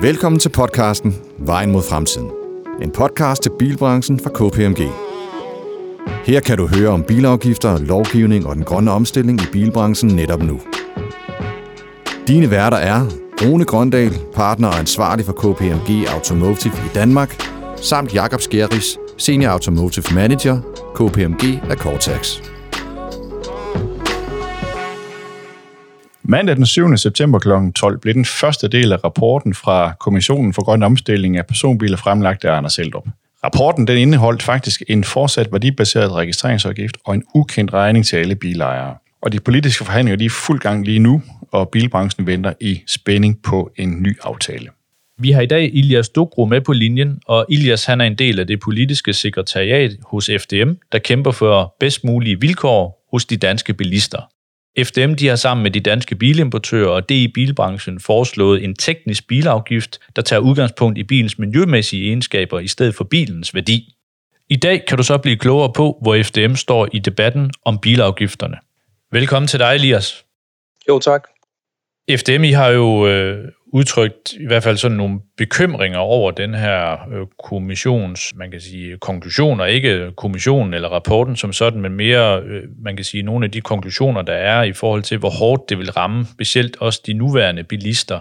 Velkommen til podcasten Vejen mod fremtiden. En podcast til bilbranchen fra KPMG. Her kan du høre om bilafgifter, lovgivning og den grønne omstilling i bilbranchen netop nu. Dine værter er Rune Grøndal, partner og ansvarlig for KPMG Automotive i Danmark, samt Jakob Skjeris, Senior Automotive Manager, KPMG af Cortex. Mandag den 7. september kl. 12 blev den første del af rapporten fra Kommissionen for Grøn Omstilling af personbiler fremlagt af Anders Eldrup. Rapporten den indeholdt faktisk en fortsat værdibaseret registreringsafgift og en ukendt regning til alle bilejere. Og de politiske forhandlinger de er fuld gang lige nu, og bilbranchen venter i spænding på en ny aftale. Vi har i dag Ilias Dogro med på linjen, og Ilias han er en del af det politiske sekretariat hos FDM, der kæmper for bedst mulige vilkår hos de danske bilister. FDM de har sammen med de danske bilimportører og DI Bilbranchen foreslået en teknisk bilafgift, der tager udgangspunkt i bilens miljømæssige egenskaber i stedet for bilens værdi. I dag kan du så blive klogere på, hvor FDM står i debatten om bilafgifterne. Velkommen til dig, Elias. Jo, tak. FDM I har jo øh, udtrykt i hvert fald sådan nogle bekymringer over den her øh, kommissions, man kan sige, konklusioner, ikke kommissionen eller rapporten som sådan, men mere, øh, man kan sige, nogle af de konklusioner, der er i forhold til, hvor hårdt det vil ramme, specielt også de nuværende bilister.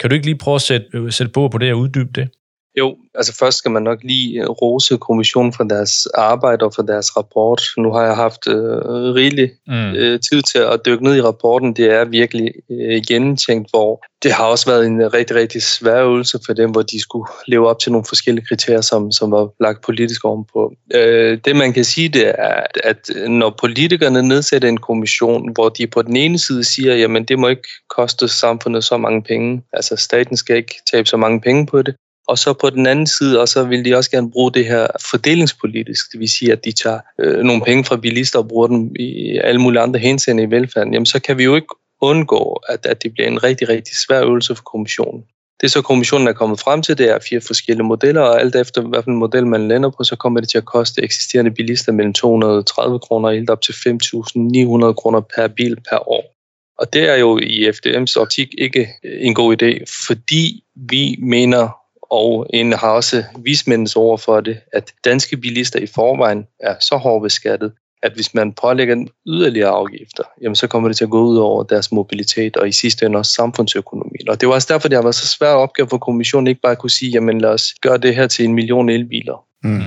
Kan du ikke lige prøve at sætte, øh, sætte på på det og uddybe det? Jo, altså først skal man nok lige øh, rose kommissionen for deres arbejde og for deres rapport. Nu har jeg haft øh, rigelig mm. øh, tid til at dykke ned i rapporten. Det er virkelig øh, gennemtænkt, hvor det har også været en rigtig, rigtig svær øvelse for dem, hvor de skulle leve op til nogle forskellige kriterier, som, som var lagt politisk ovenpå. Øh, det man kan sige, det er, at når politikerne nedsætter en kommission, hvor de på den ene side siger, jamen det må ikke koste samfundet så mange penge, altså staten skal ikke tabe så mange penge på det, og så på den anden side, og så vil de også gerne bruge det her fordelingspolitisk, det vil sige, at de tager øh, nogle penge fra bilister og bruger dem i alle mulige andre henseende i velfærden, jamen så kan vi jo ikke undgå, at, at det bliver en rigtig, rigtig svær øvelse for kommissionen. Det så kommissionen er kommet frem til, det er fire forskellige modeller, og alt efter hvilken model man lander på, så kommer det til at koste eksisterende bilister mellem 230 kroner og helt op til 5.900 kroner per bil per år. Og det er jo i FDM's optik ikke en god idé, fordi vi mener og en har også vismændenes ord for det, at danske bilister i forvejen er så hårdt beskattet, at hvis man pålægger yderligere afgifter, jamen så kommer det til at gå ud over deres mobilitet og i sidste ende også samfundsøkonomien. Og det var også derfor, det har været så svært opgave for kommissionen ikke bare kunne sige, jamen lad os gøre det her til en million elbiler. Mm.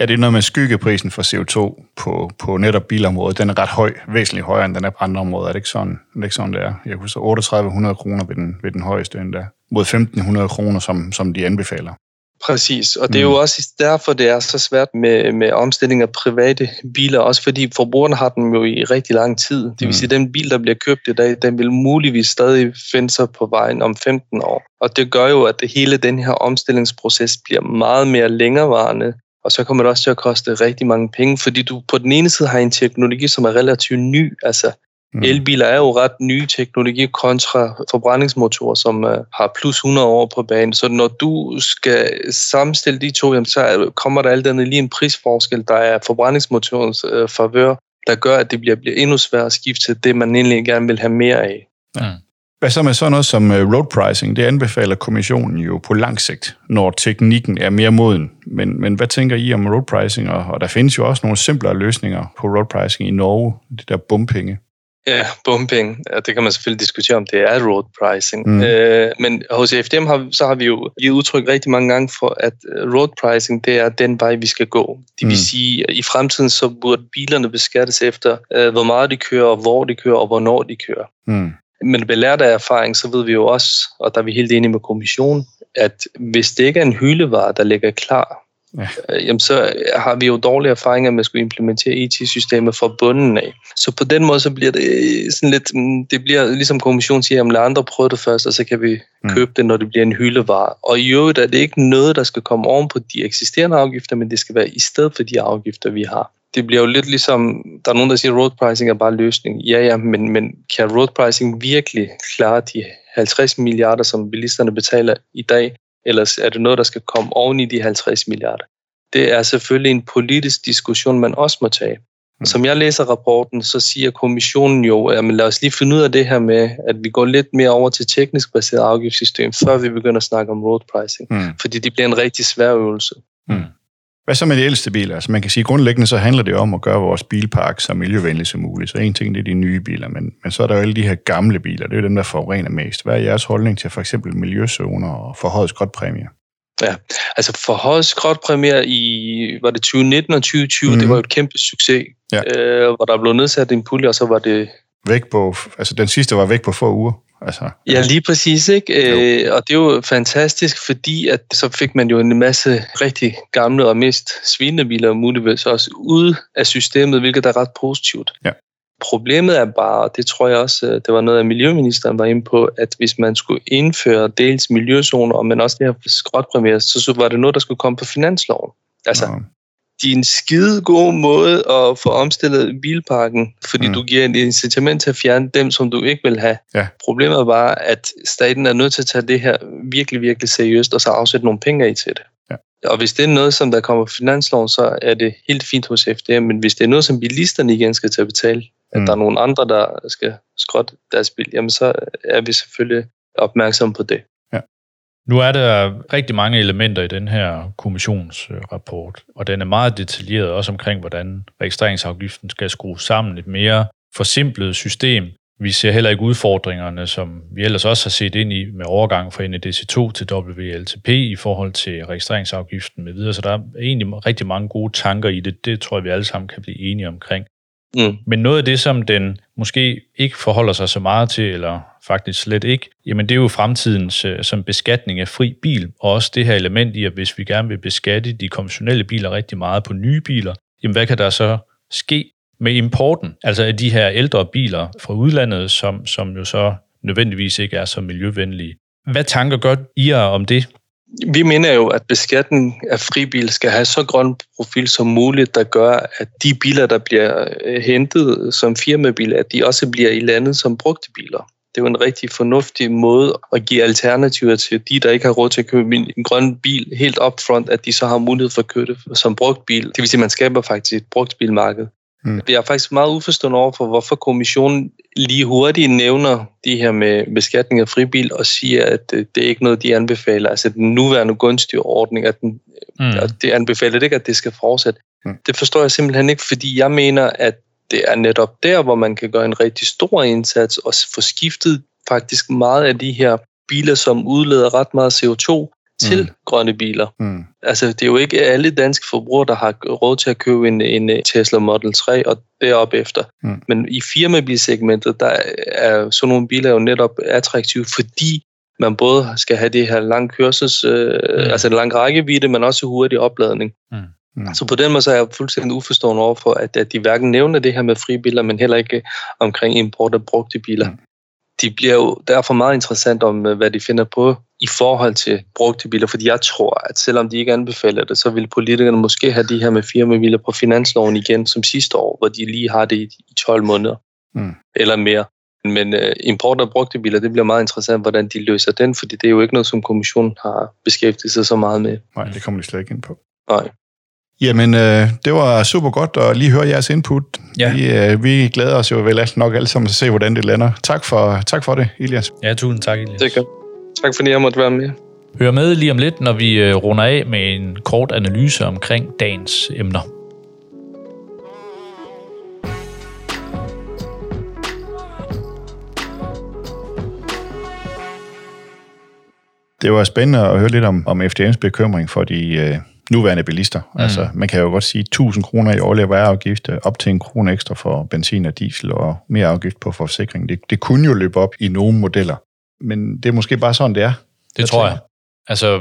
Ja, det er noget med skyggeprisen for CO2 på, på netop bilområdet. Den er ret høj, væsentligt højere end den er på andre områder. Er det ikke sådan, det er ikke sådan det er? Jeg husker 3800 kroner ved den, ved den højeste endda, mod 1500 kroner, som, som de anbefaler. Præcis, og det er jo mm. også derfor, det er så svært med, med omstilling af private biler, også fordi forbrugerne har dem jo i rigtig lang tid. Det vil mm. sige, at den bil, der bliver købt i dag, den vil muligvis stadig finde sig på vejen om 15 år. Og det gør jo, at det hele den her omstillingsproces bliver meget mere længerevarende, og så kommer det også til at koste rigtig mange penge, fordi du på den ene side har en teknologi, som er relativt ny. Altså, mm. elbiler er jo ret nye teknologi kontra forbrændingsmotorer, som uh, har plus 100 år på banen. Så når du skal sammenstille de to, jamen, så kommer der alt andet lige en prisforskel, der er forbrændingsmotorens uh, favør, der gør, at det bliver, bliver endnu sværere at skifte til det, man egentlig gerne vil have mere af. Ja. Hvad så med sådan noget som øh, road pricing? Det anbefaler kommissionen jo på lang sigt, når teknikken er mere moden. Men, men hvad tænker I om road pricing? Og, og der findes jo også nogle simplere løsninger på road pricing i Norge, det der bumpenge. Ja, bumping. Ja, det kan man selvfølgelig diskutere, om det er road pricing. Mm. Øh, men hos FDM har, så har vi jo givet udtryk rigtig mange gange for, at øh, road pricing, det er den vej, vi skal gå. Det vil mm. sige, at i fremtiden så burde bilerne beskattes efter, øh, hvor meget de kører, hvor de kører og hvornår de kører. Mm. Men belært af erfaring, så ved vi jo også, og der er vi helt enige med kommissionen, at hvis det ikke er en hyldevare, der ligger klar, ja. øh, jamen så har vi jo dårlige erfaringer med at skulle implementere IT-systemet fra bunden af. Så på den måde, så bliver det sådan lidt, mm, det bliver ligesom kommissionen siger, at lad andre prøve det først, og så kan vi mm. købe det, når det bliver en hyldevare. Og i øvrigt er det ikke noget, der skal komme oven på de eksisterende afgifter, men det skal være i stedet for de afgifter, vi har det bliver jo lidt ligesom, der er nogen, der siger, at road pricing er bare løsning. Ja, ja, men, men kan road pricing virkelig klare de 50 milliarder, som bilisterne betaler i dag? Eller er det noget, der skal komme oven i de 50 milliarder? Det er selvfølgelig en politisk diskussion, man også må tage. Mm. Som jeg læser rapporten, så siger kommissionen jo, at lad os lige finde ud af det her med, at vi går lidt mere over til teknisk baseret afgiftssystem, før vi begynder at snakke om road pricing. Mm. Fordi det bliver en rigtig svær øvelse. Mm. Hvad så med de ældste biler? Altså man kan sige, grundlæggende så handler det om at gøre vores bilpark så miljøvenlig som muligt. Så en ting det er de nye biler, men, men så er der jo alle de her gamle biler. Det er jo dem, der forurener mest. Hvad er jeres holdning til for eksempel miljøzoner og forhøjet skrotpræmie? Ja, altså forhøjet skrotpræmier i, var det 2019 og 2020, mm. det mhm. var jo et kæmpe succes, ja. øh, hvor der blev nedsat en pulje, og så var det... Væk på, altså den sidste var væk på få uger. Altså, ja, lige præcis, ikke? Øh, og det er jo fantastisk, fordi at så fik man jo en masse rigtig gamle og mest svinende biler muligvis også ud af systemet, hvilket er ret positivt. Ja. Problemet er bare, og det tror jeg også, øh, det var noget af miljøministeren var inde på, at hvis man skulle indføre dels miljøzoner, men også det her skrotpræmier, så var det noget, der skulle komme på finansloven. Altså, ja. Det er en skide god måde at få omstillet bilparken, fordi mm. du giver en incitament til at fjerne dem, som du ikke vil have. Ja. Problemet bare, at staten er nødt til at tage det her virkelig, virkelig seriøst, og så afsætte nogle penge i til det. Og hvis det er noget, som der kommer finansloven, så er det helt fint hos FDM, men hvis det er noget, som bilisterne igen skal til at betale, at mm. der er nogle andre, der skal skrotte deres bil, jamen så er vi selvfølgelig opmærksomme på det. Nu er der rigtig mange elementer i den her kommissionsrapport, og den er meget detaljeret også omkring, hvordan registreringsafgiften skal skrues sammen et mere forsimplet system. Vi ser heller ikke udfordringerne, som vi ellers også har set ind i med overgang fra NEDC2 til WLTP i forhold til registreringsafgiften med videre. Så der er egentlig rigtig mange gode tanker i det. Det tror jeg, vi alle sammen kan blive enige omkring. Mm. Men noget af det, som den måske ikke forholder sig så meget til, eller faktisk slet ikke, jamen det er jo fremtidens øh, som beskatning af fri bil, og også det her element i, at hvis vi gerne vil beskatte de konventionelle biler rigtig meget på nye biler, jamen hvad kan der så ske med importen, altså af de her ældre biler fra udlandet, som, som jo så nødvendigvis ikke er så miljøvenlige. Hvad tanker gør I om det? Vi mener jo, at beskatning af fribil skal have så grøn profil som muligt, der gør, at de biler, der bliver øh, hentet som firmabiler, at de også bliver i landet som brugte biler. Det er jo en rigtig fornuftig måde at give alternativer til de, der ikke har råd til at købe en grøn bil helt upfront, at de så har mulighed for at købe det som brugt bil. Det vil sige, at man skaber faktisk et brugt bilmarked. Mm. Jeg er faktisk meget uforstående over for, hvorfor kommissionen lige hurtigt nævner de her med beskatning af fribil og siger, at det er ikke noget, de anbefaler. Altså den nuværende gunstige ordning, at den, mm. at det anbefaler ikke, at det skal fortsætte. Mm. Det forstår jeg simpelthen ikke, fordi jeg mener, at det er netop der, hvor man kan gøre en rigtig stor indsats og få skiftet faktisk meget af de her biler, som udleder ret meget CO2, til mm. grønne biler. Mm. Altså, det er jo ikke alle danske forbrugere, der har råd til at købe en, en Tesla Model 3 og derop efter. Mm. Men i firmabilsegmentet, der er sådan nogle biler jo netop attraktive, fordi man både skal have det her lang kørsels, øh, mm. altså en lang rækkevidde, men også hurtig opladning. Mm. Mm. Så på den måde så er jeg fuldstændig uforstående over for, at, at de hverken nævner det her med fribiler, men heller ikke omkring import af brugte biler. Mm de bliver jo derfor meget interessant om, øh, hvad de finder på i forhold til brugte biler, fordi jeg tror, at selvom de ikke anbefaler det, så vil politikerne måske have de her med firmabiler på finansloven igen som sidste år, hvor de lige har det i 12 måneder mm. eller mere. Men uh, import af brugte biler, det bliver meget interessant, hvordan de løser den, fordi det er jo ikke noget, som kommissionen har beskæftiget sig så meget med. Nej, det kommer de slet ikke ind på. Nej. Jamen, øh, det var super godt at lige høre jeres input. Ja. Vi, øh, vi glæder os jo vel nok alle sammen til at se, hvordan det lander. Tak for, tak for det, Elias. Ja, tusind tak, Elias. Det er godt. Tak fordi jeg måtte være med. Hør med lige om lidt, når vi øh, runder af med en kort analyse omkring dagens emner. Det var spændende at høre lidt om, om FDM's bekymring for de, øh, nuværende bilister. Mm. Altså, man kan jo godt sige 1000 kroner i årlig vejafgift, op til en krone ekstra for benzin og diesel og mere afgift på forsikring. Det, det kunne jo løbe op i nogle modeller. Men det er måske bare sådan, det er. Det jeg tror jeg. Altså,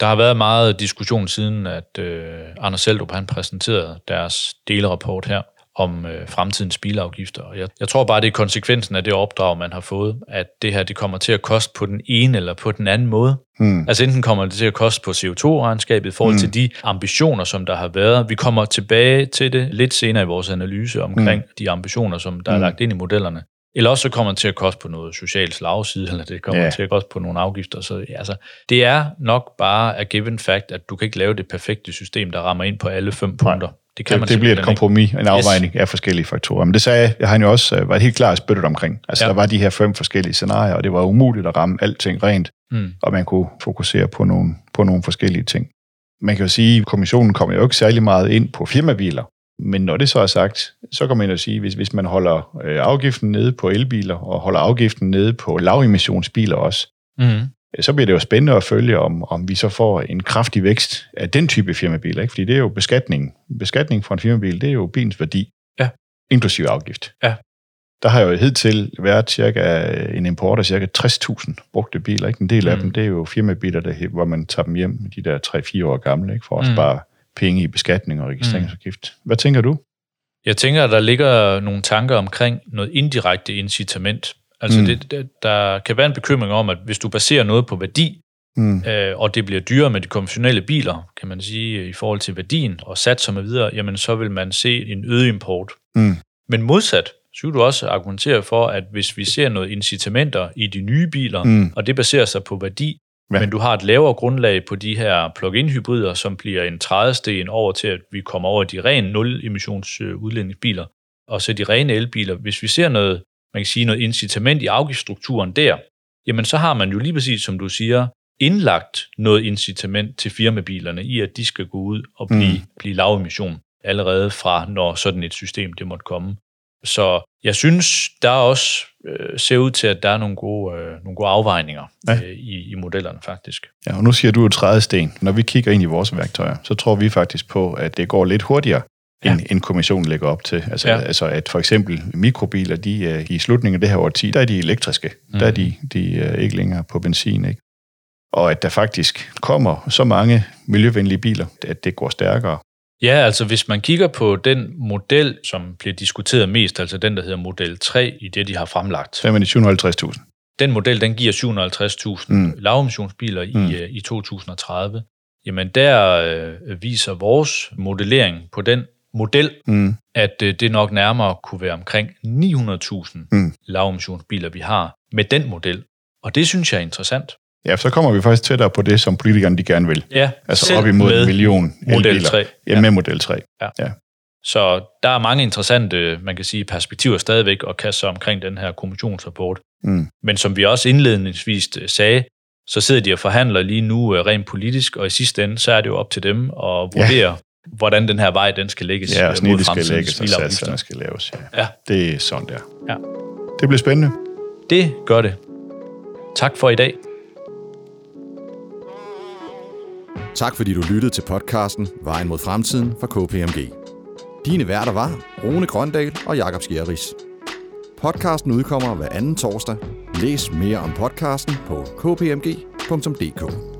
der har været meget diskussion siden, at øh, Anders Seldrup han præsenterede deres delrapport her om øh, fremtidens bilafgifter. Og jeg, jeg tror bare, det er konsekvensen af det opdrag, man har fået, at det her det kommer til at koste på den ene eller på den anden måde. Hmm. Altså enten kommer det til at koste på CO2-regnskabet i forhold hmm. til de ambitioner, som der har været. Vi kommer tilbage til det lidt senere i vores analyse omkring hmm. de ambitioner, som der hmm. er lagt ind i modellerne. Eller også så kommer det til at koste på noget socialt slagside, eller det kommer yeah. til at koste på nogle afgifter. Så altså, det er nok bare a given fact, at du kan ikke lave det perfekte system, der rammer ind på alle fem punkter. Det, kan det, man det bliver et kompromis, en afvejning yes. af forskellige faktorer. Men det sagde jeg, han jo også øh, var helt klart spyttet omkring. Altså, Ja. der var de her fem forskellige scenarier, og det var umuligt at ramme alting rent, Mm. og man kunne fokusere på nogle, på nogle forskellige ting. Man kan jo sige, at kommissionen kommer jo ikke særlig meget ind på firmabiler, men når det så er sagt, så kan man jo sige, hvis, hvis man holder øh, afgiften nede på elbiler, og holder afgiften nede på lavemissionsbiler også, Mm. Så bliver det jo spændende at følge, om, om vi så får en kraftig vækst af den type firmabiler. Ikke? Fordi det er jo beskatning. Beskatning for en firmabil, det er jo bilens værdi. Ja. Inklusive afgift. Ja. Der har jo hidtil været cirka en import af cirka 60.000 brugte biler. Ikke? En del af Mm. dem, det er jo firmabiler, der, hvor man tager dem hjem, de der 3-4 år gamle, ikke? for at Mm. spare penge i beskatning og registreringsafgift. Hvad tænker du? Jeg tænker, at der ligger nogle tanker omkring noget indirekte incitament. Altså, Mm. det, det, der kan være en bekymring om, at hvis du baserer noget på værdi, Mm. øh, og det bliver dyrere med de konventionelle biler, kan man sige, i forhold til værdien og satser med videre, jamen så vil man se en øget import. Mm. Men modsat, så du også argumentere for, at hvis vi ser noget incitamenter i de nye biler, Mm. og det baserer sig på værdi, Ja. men du har et lavere grundlag på de her plug-in hybrider, som bliver en trædesten over til, at vi kommer over de rene nul-emissions øh, udledningsbiler, og så de rene elbiler. Hvis vi ser noget, man kan sige noget incitament i afgiftsstrukturen der, jamen så har man jo lige præcis, som du siger, indlagt noget incitament til firmabilerne i, at de skal gå ud og blive, Mm. blive lavemission allerede fra, når sådan et system det måtte komme. Så jeg synes, der også øh, ser ud til, at der er nogle gode, øh, nogle gode afvejninger Ja. øh, i, i modellerne faktisk. Ja, og nu siger du et trædesten. Når vi kigger ind i vores værktøjer, så tror vi faktisk på, at det går lidt hurtigere, Ja. end, end kommissionen lægger op til. Altså, ja. Altså at for eksempel mikrobiler, de er i slutningen af det her årti, der er de elektriske. Mm. Der er de, de er ikke længere på benzin. Ikke? Og at der faktisk kommer så mange miljøvenlige biler, at det går stærkere. Ja, altså hvis man kigger på den model, som bliver diskuteret mest, altså den, der hedder model 3 i det, de har fremlagt. Så er i 750.000. Den model, den giver 750.000 Mm. mm. lavemissionsbiler Mm. mm. i, øh, i 2030. Jamen der øh, viser vores modellering på den model, Mm. at øh, det nok nærmere kunne være omkring 900.000 Mm. lavemissionsbiler, vi har med den model. Og det synes jeg er interessant. Ja, så kommer vi faktisk tættere på det, som politikerne de gerne vil. Ja, Altså op imod en million model elbiler. 3. Ja, med model 3. Så der er mange interessante, man kan sige, perspektiver stadigvæk at kaste sig omkring den her kommissionsrapport. Mm. Men som vi også indledningsvis øh, sagde, så sidder de og forhandler lige nu øh, rent politisk, og i sidste ende, så er det jo op til dem at vurdere, ja. Hvordan den her vej, den skal lægges Ja, og øh, snittet skal lægges, og satserne skal laves. Ja. Ja. Det er sådan der. Ja. Det bliver spændende. Det gør det. Tak for i dag. Tak fordi du lyttede til podcasten Vejen mod fremtiden fra KPMG. Dine værter var Rune Grøndal og Jakob Skjerris. Podcasten udkommer hver anden torsdag. Læs mere om podcasten på kpmg.dk.